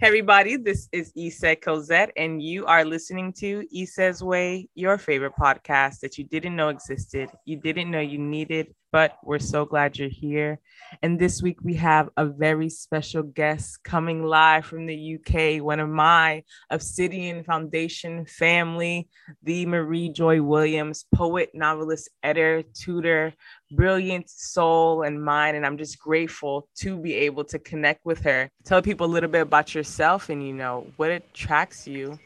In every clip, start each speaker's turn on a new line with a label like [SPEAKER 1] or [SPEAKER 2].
[SPEAKER 1] Hey everybody, this is Issa Cosette, and you are listening to Issa's Way, your favorite podcast that you didn't know existed, you didn't know you needed, but we're so glad you're here. And this week we have a very special guest coming live from the UK, one of my Obsidian Foundation family, the Merrie Joy Williams, poet, novelist, editor, tutor, brilliant soul and mind. And I'm just grateful to be able to connect with her. Tell people a little bit about yourself and, you know, what attracts you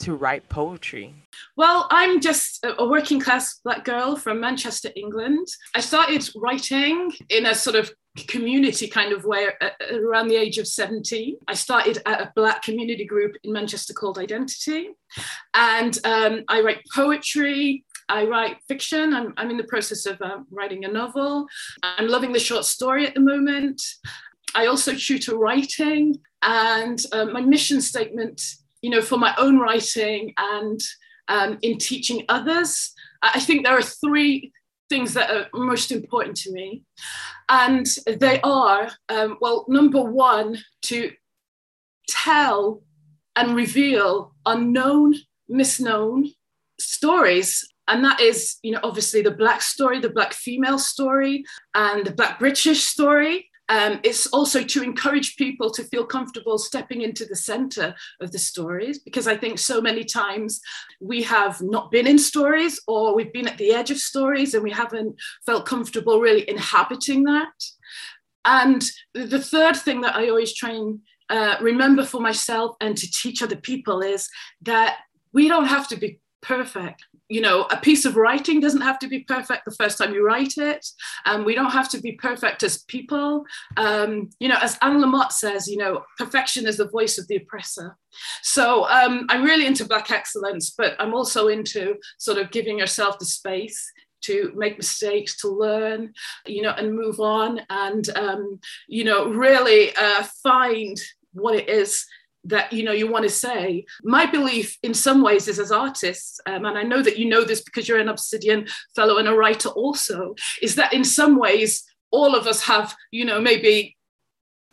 [SPEAKER 1] to write poetry?
[SPEAKER 2] Well, I'm just a working class black girl from Manchester, England. I started writing in a sort of community kind of way uh, uh, around the age of 17. I started at a black community group in Manchester called Identity. And um, I write poetry, I write fiction. I'm, I'm in the process of uh, writing a novel. I'm loving the short story at the moment. I also tutor writing. And uh, my mission statement you know, for my own writing and um, in teaching others. I think there are three things that are most important to me. And they are, um, well, number one, to tell and reveal unknown, misknown stories. And that is, you know, obviously the Black story, the Black female story, and the Black British story. Um, it's also to encourage people to feel comfortable stepping into the center of the stories, because I think so many times we have not been in stories or we've been at the edge of stories and we haven't felt comfortable really inhabiting that. And the third thing that I always try and uh, remember for myself and to teach other people is that we don't have to be perfect you know, a piece of writing doesn't have to be perfect the first time you write it. Um, we don't have to be perfect as people. Um, you know, as Anne Lamott says, you know, perfection is the voice of the oppressor. So um, I'm really into Black excellence, but I'm also into sort of giving yourself the space to make mistakes, to learn, you know, and move on, and um, you know, really uh, find what it is that you know you want to say. My belief in some ways is as artists um, and i know that you know this because you're an obsidian fellow and a writer also is that in some ways all of us have you know maybe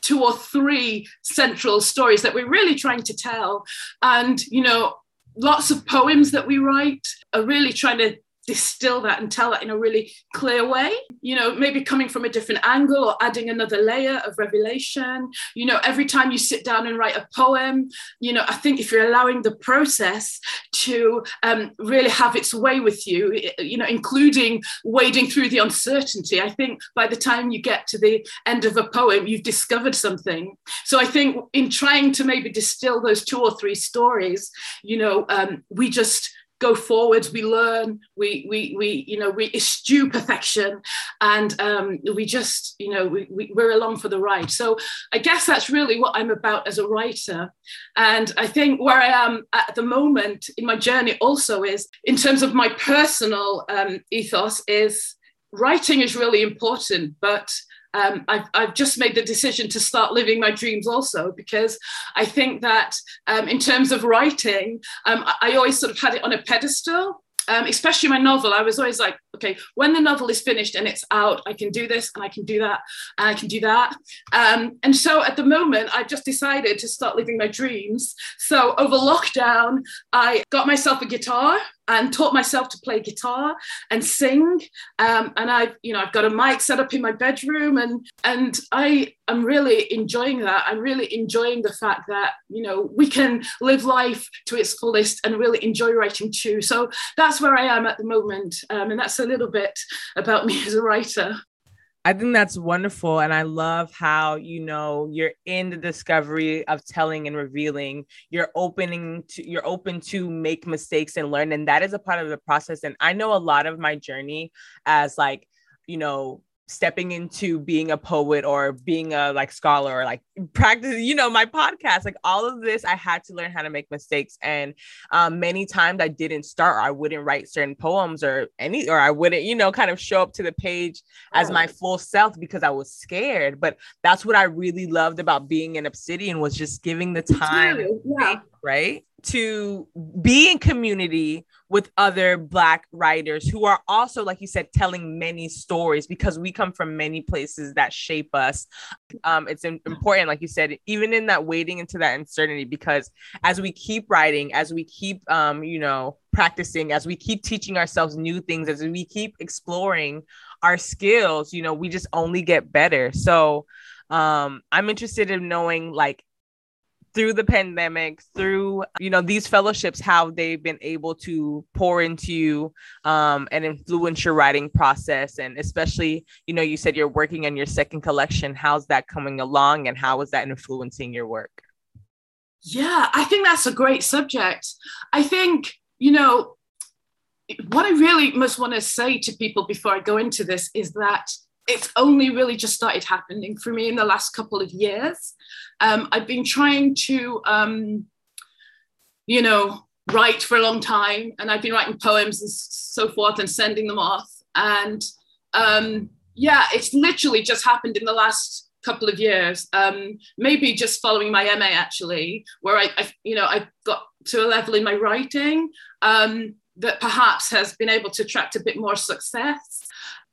[SPEAKER 2] two or three central stories that we're really trying to tell. And you know lots of poems that we write are really trying to distill that and tell that in a really clear way. You know maybe coming from a different angle or adding another layer of revelation. You know every time you sit down and write a poem you know i think if you're allowing the process to um, really have its way with you you know including wading through the uncertainty i think by the time you get to the end of a poem you've discovered something. So i think in trying to maybe distill those two or three stories you know um, we just go forwards we learn we we we you know we eschew perfection and um, we just you know we, we, we're along for the ride. So i guess that's really what i'm about as a writer. And i think where i am at the moment in my journey also is in terms of my personal um, ethos is writing is really important but um, I've, I've, just made the decision to start living my dreams also because I think that um, in terms of writing, um, I, I always sort of had it on a pedestal um, especially my novel, I was always like, okay, when the novel is finished and it's out, I can do this and I can do that and I can do that. Um, and so at the moment, I've just decided to start living my dreams. So over lockdown, I got myself a guitar and taught myself to play guitar and sing. Um, and I've, you know, I've got a mic set up in my bedroom, and and I am really enjoying that. I'm really enjoying the fact that you know we can live life to its fullest and really enjoy writing too. So that's where I am at the moment, um, and that's a little bit about me as a writer.
[SPEAKER 1] I think that's wonderful. And I love how, you know, you're in the discovery of telling and revealing. You're opening to, you're open to make mistakes and learn. And that is a part of the process. And I know a lot of my journey as like, you know, stepping into being a poet or being a like scholar or like practice you know my podcast like all of this i had to learn how to make mistakes. And um, many times i didn't start or i wouldn't write certain poems or any or i wouldn't you know kind of show up to the page as my full self because i was scared. But that's what i really loved about being an obsidian was just giving the time yeah. Right? To be in community with other black writers who are also like you said telling many stories because we come from many places that shape us. Um, it's important like you said even in that wading into that uncertainty because as we keep writing as we keep um, you know practicing as we keep teaching ourselves new things as we keep exploring our skills you know we just only get better. So um, i'm interested in knowing like through the pandemic, through you know these fellowships, how they've been able to pour into you um, and influence your writing process, and especially you know you said you're working on your second collection. How's that coming along, and how is that influencing your work?
[SPEAKER 2] Yeah, I think that's a great subject. I think you know what I really must want to say to people before I go into this is that it's only really just started happening for me in the last couple of years. Um, I've been trying to, um, you know, write for a long time, and I've been writing poems and so forth and sending them off. And um, yeah, it's literally just happened in the last couple of years. Um, maybe just following my MA actually, where I, I, you know, I got to a level in my writing um, that perhaps has been able to attract a bit more success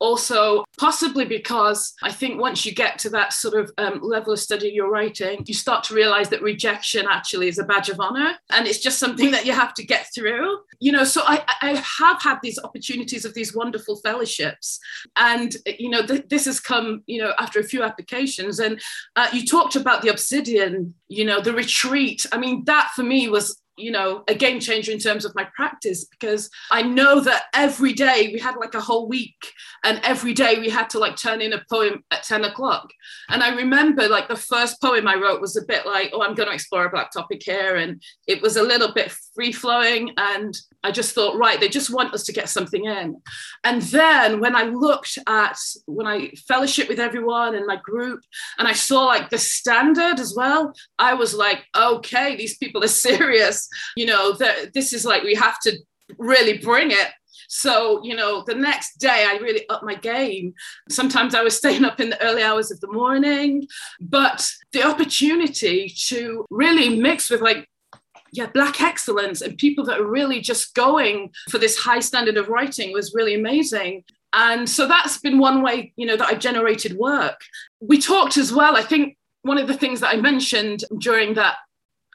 [SPEAKER 2] also possibly because i think once you get to that sort of um, level of study you're writing you start to realize that rejection actually is a badge of honor and it's just something that you have to get through. You know so i, I have had these opportunities of these wonderful fellowships and you know th- this has come you know after a few applications and uh, you talked about the obsidian you know the retreat. I mean that for me was you know a game changer in terms of my practice because i know that every day we had like a whole week and every day we had to like turn in a poem at 10 o'clock. And i remember like the first poem i wrote was a bit like oh i'm going to explore a black topic here and it was a little bit free flowing and i just thought right they just want us to get something in. And then when i looked at when i fellowship with everyone in my group and i saw like the standard as well i was like okay these people are serious. You know that this is like we have to really bring it. So, you know, the next day I really upped my game. Sometimes I was staying up in the early hours of the morning, but the opportunity to really mix with like yeah, black excellence and people that are really just going for this high standard of writing was really amazing. And so that's been one way, you know, that I generated work. We talked as well. I think one of the things that I mentioned during that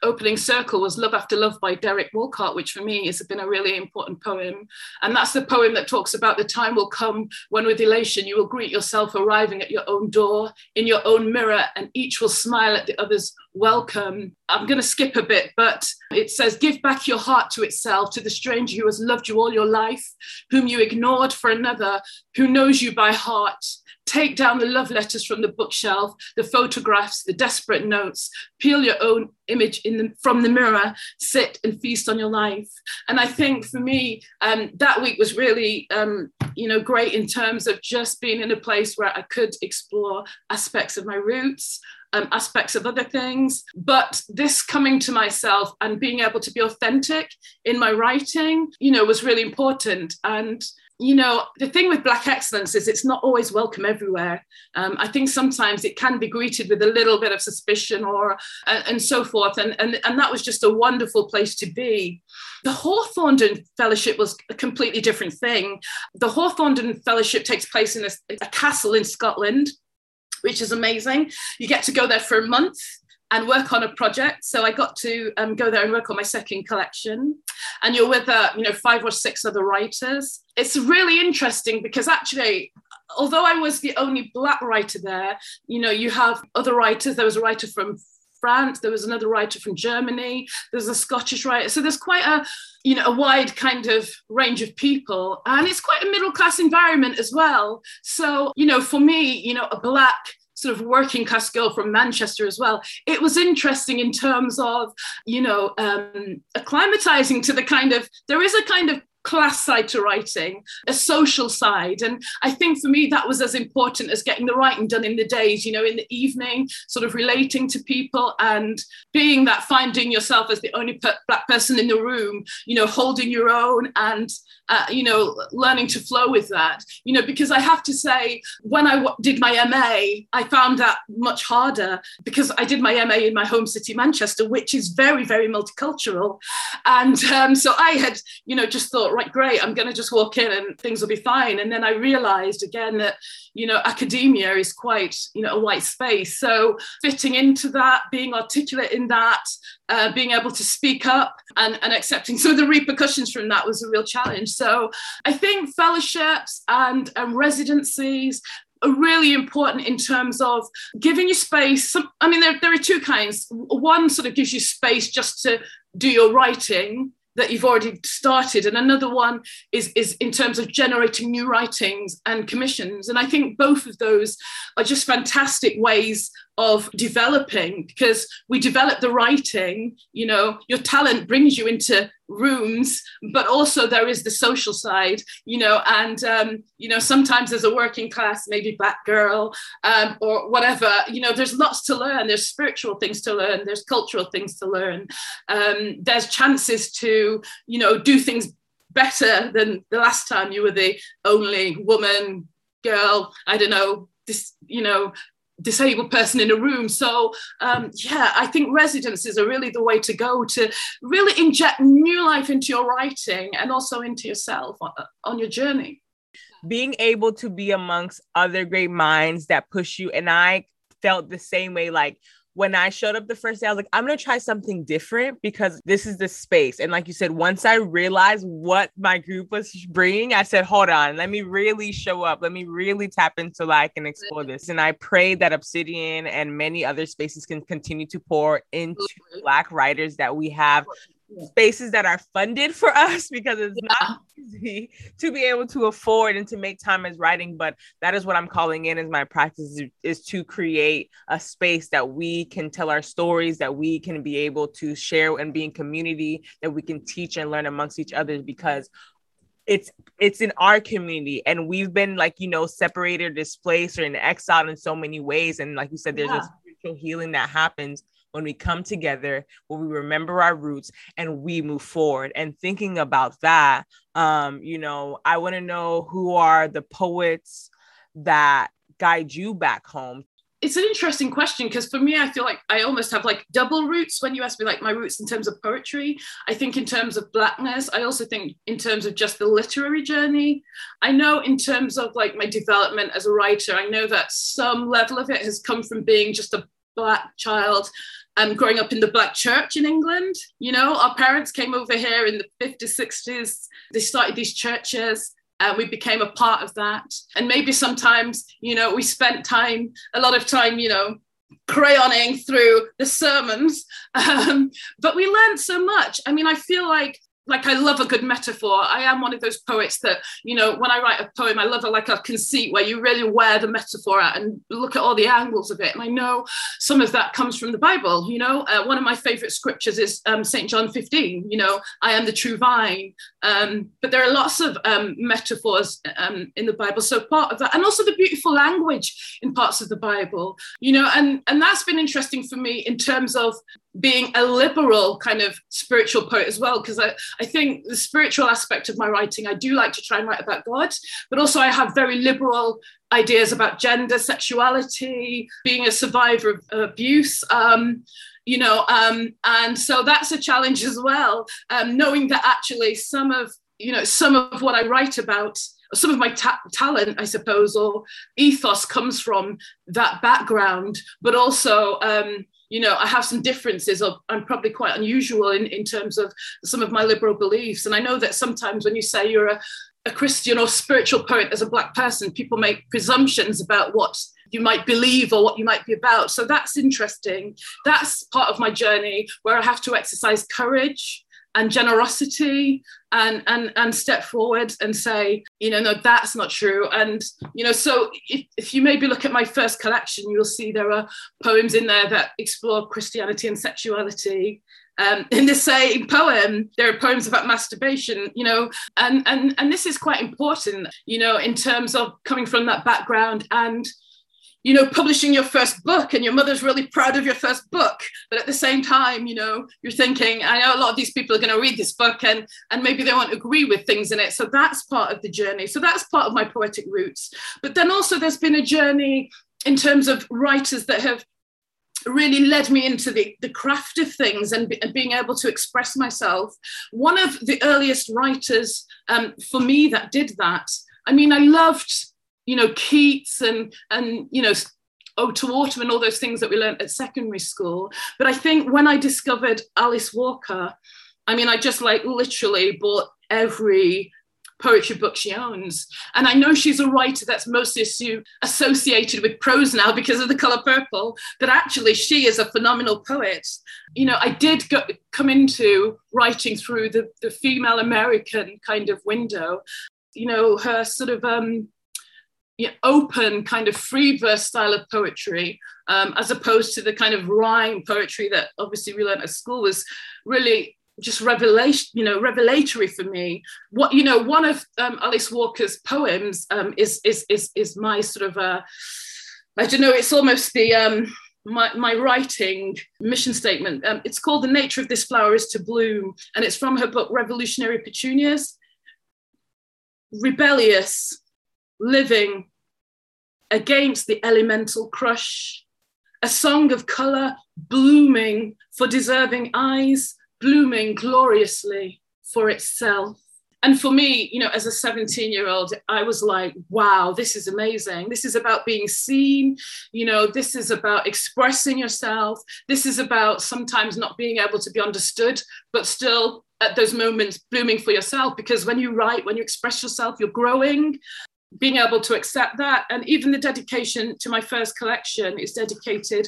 [SPEAKER 2] opening circle was Love After Love by Derek Walcott, which for me has been a really important poem. And that's the poem that talks about the time will come when, with elation, you will greet yourself arriving at your own door, in your own mirror, and each will smile at the other's welcome. I'm going to skip a bit, but it says, Give back your heart to itself, to the stranger who has loved you all your life, whom you ignored for another, who knows you by heart Take down the love letters from the bookshelf, the photographs, the desperate notes. Peel your own image the, from the mirror. Sit and feast on your life. And I think for me, um, that week was really, um, you know, great in terms of just being in a place where I could explore aspects of my roots, um, aspects of other things. But this coming to myself and being able to be authentic in my writing, you know, was really important. And you know, the thing with Black excellence is it's not always welcome everywhere. Um, I think sometimes it can be greeted with a little bit of suspicion or uh, and so forth. And, and, and that was just a wonderful place to be. The Hawthornden Fellowship was a completely different thing. The Hawthornden Fellowship takes place in a, a castle in Scotland, which is amazing. You get to go there for a month and work on a project. So I got to um, go there and work on my second collection. And you're with, uh, you know, five or six other writers. It's really interesting because actually, although I was the only black writer there, you know, you have other writers. There was a writer from France. There was another writer from Germany. There's a Scottish writer. So there's quite a, you know, a wide kind of range of people, and it's quite a middle class environment as well. So you know, for me, you know, a black sort of working class girl from Manchester as well. It was interesting in terms of, you know, um, acclimatizing to the kind of, there is a kind of class side to writing, a social side. And I think for me, that was as important as getting the writing done in the days, you know, in the evening, sort of relating to people and being that finding yourself as the only per- black person in the room, you know, holding your own and, uh, you know, learning to flow with that, you know, because I have to say, when I w- did my MA, I found that much harder because I did my MA in my home city, Manchester, which is very, very multicultural. And um, so I had, you know, just thought, right, great, I'm going to just walk in and things will be fine. And then I realized again that, you know, academia is quite, you know, a white space. So fitting into that, being articulate in that, uh, being able to speak up and, and accepting some of the repercussions from that was a real challenge. So I think fellowships and, and residencies are really important in terms of giving you space. I mean, there, there are two kinds. One sort of gives you space just to do your writing that you've already started and another one is is in terms of generating new writings and commissions and i think both of those are just fantastic ways of developing because we develop the writing you know your talent brings you into rooms but also there is the social side you know and um, you know sometimes as a working class maybe black girl um, or whatever you know there's lots to learn. There's spiritual things to learn. There's cultural things to learn. Um, there's chances to you know do things better than the last time you were the only woman girl i don't know this you know disabled person in a room. So um, yeah, I think residencies are really the way to go to really inject new life into your writing and also into yourself on, on your journey.
[SPEAKER 1] Being able to be amongst other great minds that push you, and I felt the same way. Like when I showed up the first day, I was like, I'm going to try something different because this is the space. And like you said, once I realized what my group was bringing, I said, hold on, let me really show up. Let me really tap into like and explore this. And I pray that Obsidian and many other spaces can continue to pour into Black writers that we have spaces that are funded for us because it's yeah. not easy to be able to afford and to make time as writing but that is what i'm calling in as my practice is, to create a space that we can tell our stories that we can be able to share and be in community that we can teach and learn amongst each other because it's it's in our community and we've been like you know separated displaced or in exile in so many ways and like you said there's yeah. a spiritual healing that happens when we come together, when we remember our roots and we move forward. And thinking about that, um, you know, I want to know who are the poets that guide you back home
[SPEAKER 2] it's an interesting question because for me, I feel like I almost have like double roots when you ask me like my roots in terms of poetry. I think in terms of blackness. I also think in terms of just the literary journey. I know in terms of like my development as a writer, I know that some level of it has come from being just a black child um, growing up in the black church in England. You know, our parents came over here in the 50s, 60s. They started these churches. And we became a part of that. And maybe sometimes, you know, we spent time, a lot of time, you know, crayoning through the sermons. Um, but we learned so much. I mean, I feel like like I love a good metaphor. I am one of those poets that, you know, when I write a poem, I love a, like a conceit where you really wear the metaphor out and look at all the angles of it. And I know some of that comes from the Bible. You know, uh, one of my favorite scriptures is um, St. John 15, you know, I am the true vine. Um, but there are lots of um, metaphors um, in the Bible. So part of that, and also the beautiful language in parts of the Bible, you know, and, and that's been interesting for me in terms of being a liberal kind of spiritual poet as well, because I, I think the spiritual aspect of my writing, I do like to try and write about God, but also I have very liberal ideas about gender, sexuality, being a survivor of abuse. Um, you know, um, and so that's a challenge as well, um, knowing that actually some of, you know, some of what I write about some of my ta- talent, I suppose, or ethos comes from that background, but also um, you know, I have some differences, or I'm probably quite unusual in, in terms of some of my liberal beliefs. And I know that sometimes when you say you're a, a Christian or spiritual poet as a Black person, people make presumptions about what you might believe or what you might be about. So that's interesting. That's part of my journey where I have to exercise courage and generosity and and and step forward and say you know no that's not true. And you know so if, if you maybe look at my first collection you'll see there are poems in there that explore christianity and sexuality. Um, in the same poem, there are poems about masturbation, you know, and, and, and this is quite important, you know, in terms of coming from that background and you know, publishing your first book and your mother's really proud of your first book. But at the same time, you know, you're thinking, I know a lot of these people are going to read this book and, and maybe they won't agree with things in it. So that's part of the journey. So that's part of my poetic roots. But then also there's been a journey in terms of writers that have really led me into the, the craft of things and, be, and, being able to express myself. One of the earliest writers um, for me that did that, I mean, I loved, you know, Keats and, and you know, Ode to Autumn and all those things that we learned at secondary school. But I think when I discovered Alice Walker, I mean, I just like literally bought every poetry book she owns. And I know she's a writer that's mostly associated with prose now because of the color purple, but actually she is a phenomenal poet. You know, I did go, come into writing through the, the female American kind of window. You know, her sort of um, you know, open kind of free verse style of poetry um, as opposed to the kind of rhyme poetry that obviously we learned at school was really just revelation, you know, revelatory for me. What you know, one of um, Alice Walker's poems um, is is is is my sort of a, I don't know, it's almost the um, my my writing mission statement. Um, it's called "The Nature of This Flower Is to Bloom," and it's from her book Revolutionary Petunias. Rebellious, living against the elemental crush, a song of color blooming for deserving eyes blooming gloriously for itself. And for me, you know, as a 17 year old, I was like, wow, this is amazing. This is about being seen. You know, this is about expressing yourself. This is about sometimes not being able to be understood, but still at those moments blooming for yourself. Because when you write, when you express yourself, you're growing being able to accept that. And even the dedication to my first collection is dedicated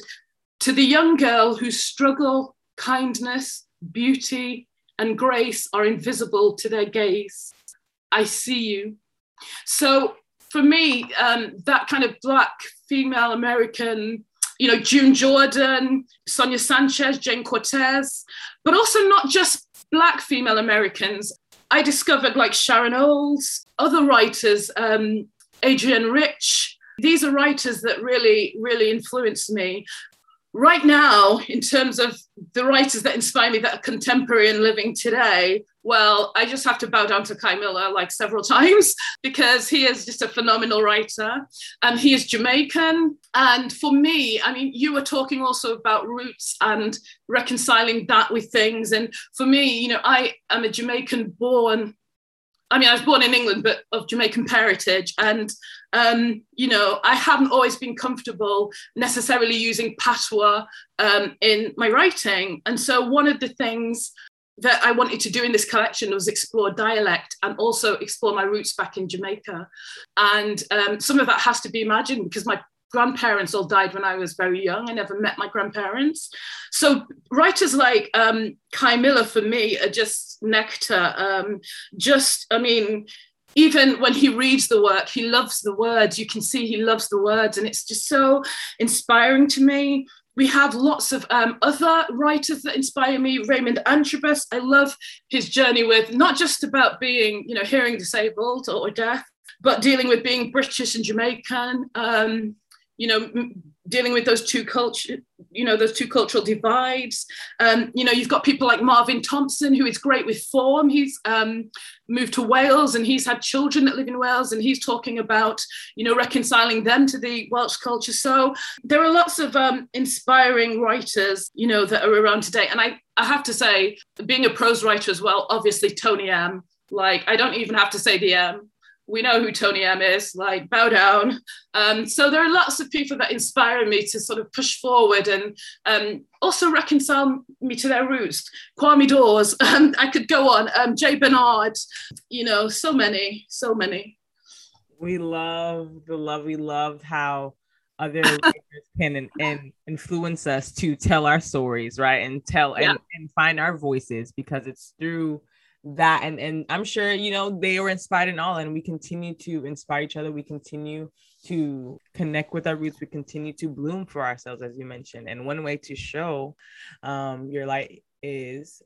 [SPEAKER 2] to the young girl whose struggle, kindness, beauty, and grace are invisible to their gaze. I see you. So for me, um, that kind of black female American, you know, June Jordan, Sonia Sanchez, Jayne Cortez, but also not just black female Americans. I discovered like Sharon Olds, other writers, um, Adrienne Rich. These are writers that really, really influenced me right now, in terms of the writers that inspire me that are contemporary and living today, well, I just have to bow down to Kei Miller like several times because he is just a phenomenal writer and he is Jamaican. And for me, I mean, you were talking also about roots and reconciling that with things. And for me, you know, I am a Jamaican born I mean, I was born in England, but of Jamaican heritage. And, um, you know, I haven't always been comfortable necessarily using patois um, in my writing. And so one of the things that I wanted to do in this collection was explore dialect and also explore my roots back in Jamaica. And um, some of that has to be imagined because my grandparents all died when I was very young. I never met my grandparents. So writers like um, Kei Miller for me are just nectar. Um, just, I mean, even when he reads the work, he loves the words. You can see he loves the words, and it's just so inspiring to me. We have lots of um, other writers that inspire me. Raymond Antrobus, I love his journey with not just about being, you know, hearing disabled or, or deaf, but dealing with being British and Jamaican. Um, you know, dealing with those two culture, you know, those two cultural divides. Um, you know, you've got people like Marvin Thompson, who is great with form. He's um, moved to Wales and he's had children that live in Wales, and he's talking about, you know, reconciling them to the Welsh culture. So there are lots of um, inspiring writers, you know, that are around today. And I, I have to say, being a prose writer as well, obviously Toni M. Like I don't even have to say the M we know who Toni M is, like bow down. Um, so there are lots of people that inspire me to sort of push forward and um, also reconcile me to their roots. Kwame Dawes, um, I could go on, um, Jay Bernard, you know, so many, so many.
[SPEAKER 1] We love the love, we love how other writers can and, and, influence us to tell our stories, right? And tell yeah. and, and find our voices because it's through that and and i'm sure you know they were inspired and all and we continue to inspire each other. We continue to connect with our roots. We continue to bloom for ourselves as you mentioned. And one way to show um your light is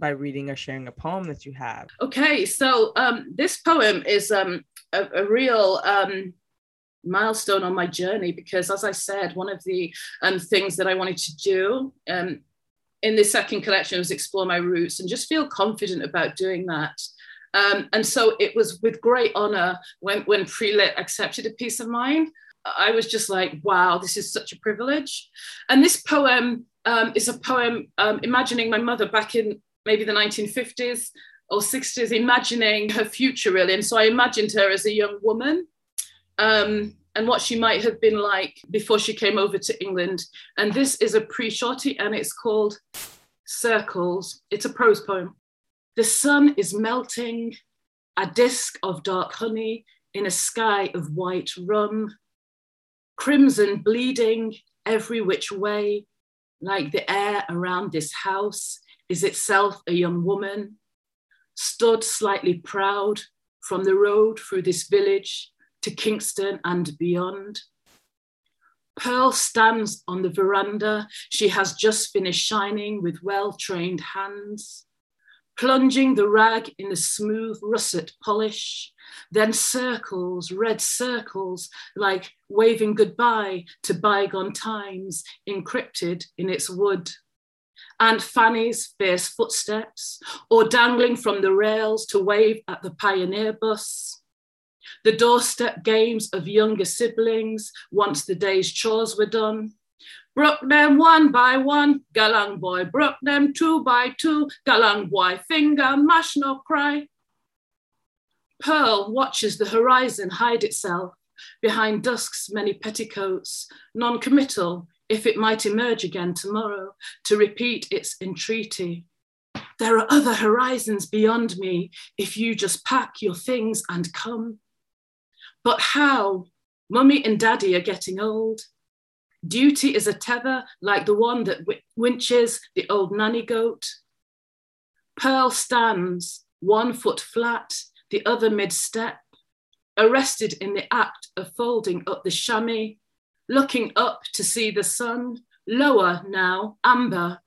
[SPEAKER 1] by reading or sharing a poem that you have.
[SPEAKER 2] Okay, so um, this poem is um, a, a, real um, milestone on my journey because, as I said, one of the um, things that I wanted to do um, in this second collection was explore my roots and just feel confident about doing that. Um, and so it was with great honor when, when Prelit accepted a piece of mine. I was just like, wow, this is such a privilege. And this poem um, is a poem um, imagining my mother back in maybe the 1950s or 60s, imagining her future really. And so I imagined her as a young woman um, and what she might have been like before she came over to England. And this is a pre shorty and it's called Circles. It's a prose poem. The sun is melting, a disk of dark honey in a sky of white rum, crimson bleeding every which way, like the air around this house is itself a young woman, stood slightly proud from the road through this village to Kingston and beyond. Pearl stands on the veranda. She has just finished shining with well trained hands, plunging the rag in the smooth russet polish, then circles, red circles, like waving goodbye to bygone times, encrypted in its wood. Aunt Fanny's fierce footsteps, or dangling from the rails to wave at the pioneer bus. The doorstep games of younger siblings once the day's chores were done. Brook them one by one, galang boy, brook them two by two, galang boy, finger, mash no cry. Pearl watches the horizon hide itself behind dusk's many petticoats, non-committal, if it might emerge again tomorrow to repeat its entreaty. There are other horizons beyond me if you just pack your things and come. But how? Mummy and daddy are getting old. Duty is a tether like the one that winches the old nanny goat. Pearl stands, one foot flat, the other mid step, arrested in the act of folding up the chamois, looking up to see the sun, lower now, amber,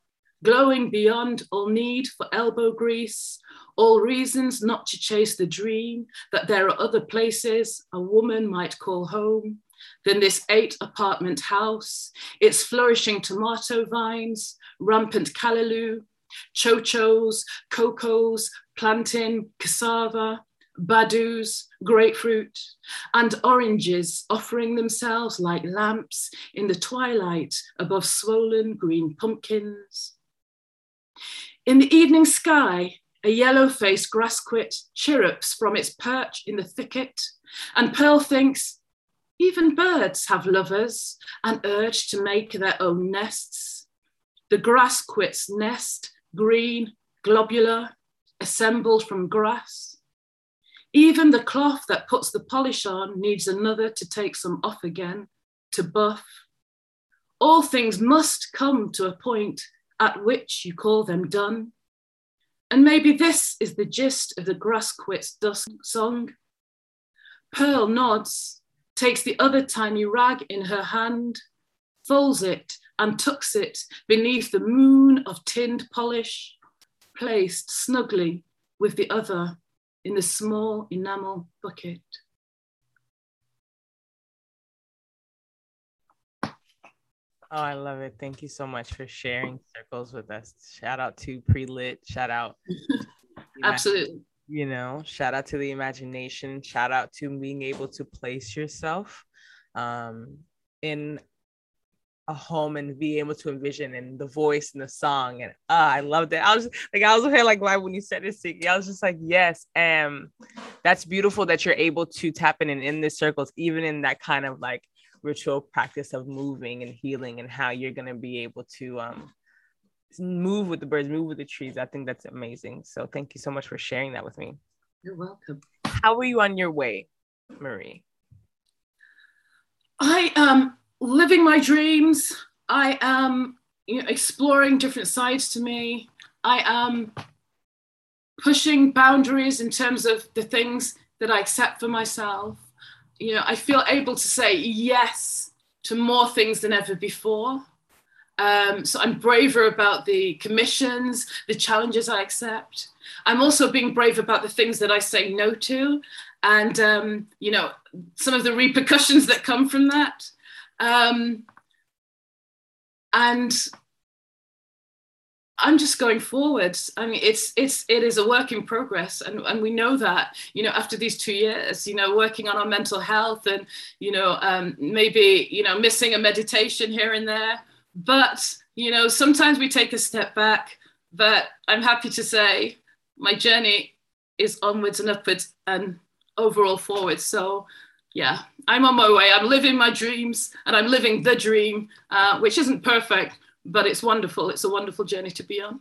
[SPEAKER 2] glowing beyond all need for elbow grease, all reasons not to chase the dream that there are other places a woman might call home than this eight apartment house, its flourishing tomato vines, rampant callaloo, chochos, cocos, plantain, cassava, badus, grapefruit, and oranges offering themselves like lamps in the twilight above swollen green pumpkins. In the evening sky, a yellow faced grassquit chirrups from its perch in the thicket, and Pearl thinks, even birds have lovers and urge to make their own nests. The grassquit's nest, green, globular, assembled from grass. Even the cloth that puts the polish on needs another to take some off again, to buff. All things must come to a point at which you call them done. And maybe this is the gist of the grassquit's dusk song. Pearl nods, takes the other tiny rag in her hand, folds it and tucks it beneath the moon of tinned polish, placed snugly with the other in the small enamel bucket.
[SPEAKER 1] Oh, I love it. Thank you so much for sharing circles with us. Shout out to pre-lit. Shout out.
[SPEAKER 2] Absolutely.
[SPEAKER 1] You know, shout out to the imagination. Shout out to being able to place yourself um, in a home and be able to envision and the voice and the song and uh, I loved it. I was like I was here like why when you said this singing, I was just like yes, and that's beautiful that you're able to tap in and in the circles, even in that kind of like ritual practice of moving and healing and how you're going to be able to um, move with the birds, move with the trees. I think that's amazing. So thank you so much for sharing that with me.
[SPEAKER 2] You're welcome.
[SPEAKER 1] How were you on your way, Merrie?
[SPEAKER 2] I am living my dreams. I am you know, exploring different sides to me. I am pushing boundaries in terms of the things that I accept for myself you know, I feel able to say yes to more things than ever before. Um, so I'm braver about the commissions, the challenges I accept. I'm also being brave about the things that I say no to, and um, you know some of the repercussions that come from that. Um, and I'm just going forward. I mean, it's it's it is a work in progress, and and we know that. You know, after these two years, you know, working on our mental health, and you know, um, maybe you know, missing a meditation here and there. But you know, sometimes we take a step back. But I'm happy to say, my journey is onwards and upwards, and overall forwards. So, yeah, I'm on my way. I'm living my dreams, and I'm living the dream, uh, which isn't perfect, but it's wonderful. It's a wonderful journey to be on.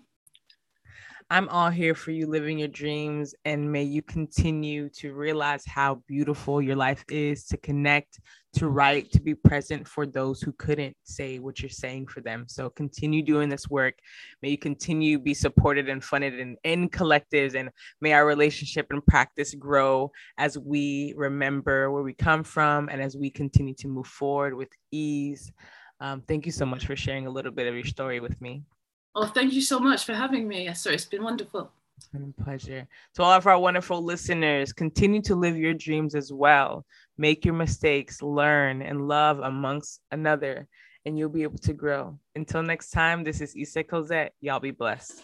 [SPEAKER 1] I'm all here for you living your dreams, and may you continue to realize how beautiful your life is to connect, to write, to be present for those who couldn't say what you're saying for them. So continue doing this work. May you continue be supported and funded in, in collectives, and may our relationship and practice grow as we remember where we come from and as we continue to move forward with ease. Um, thank you so much for sharing a little bit of your story with me.
[SPEAKER 2] Oh, thank you so much for having me, Yes, sir. It's been wonderful.
[SPEAKER 1] It's been a pleasure. To all of our wonderful listeners, continue to live your dreams as well. Make your mistakes, learn, and love amongst another, and you'll be able to grow. Until next time, this is Issa Cosette. Y'all be blessed.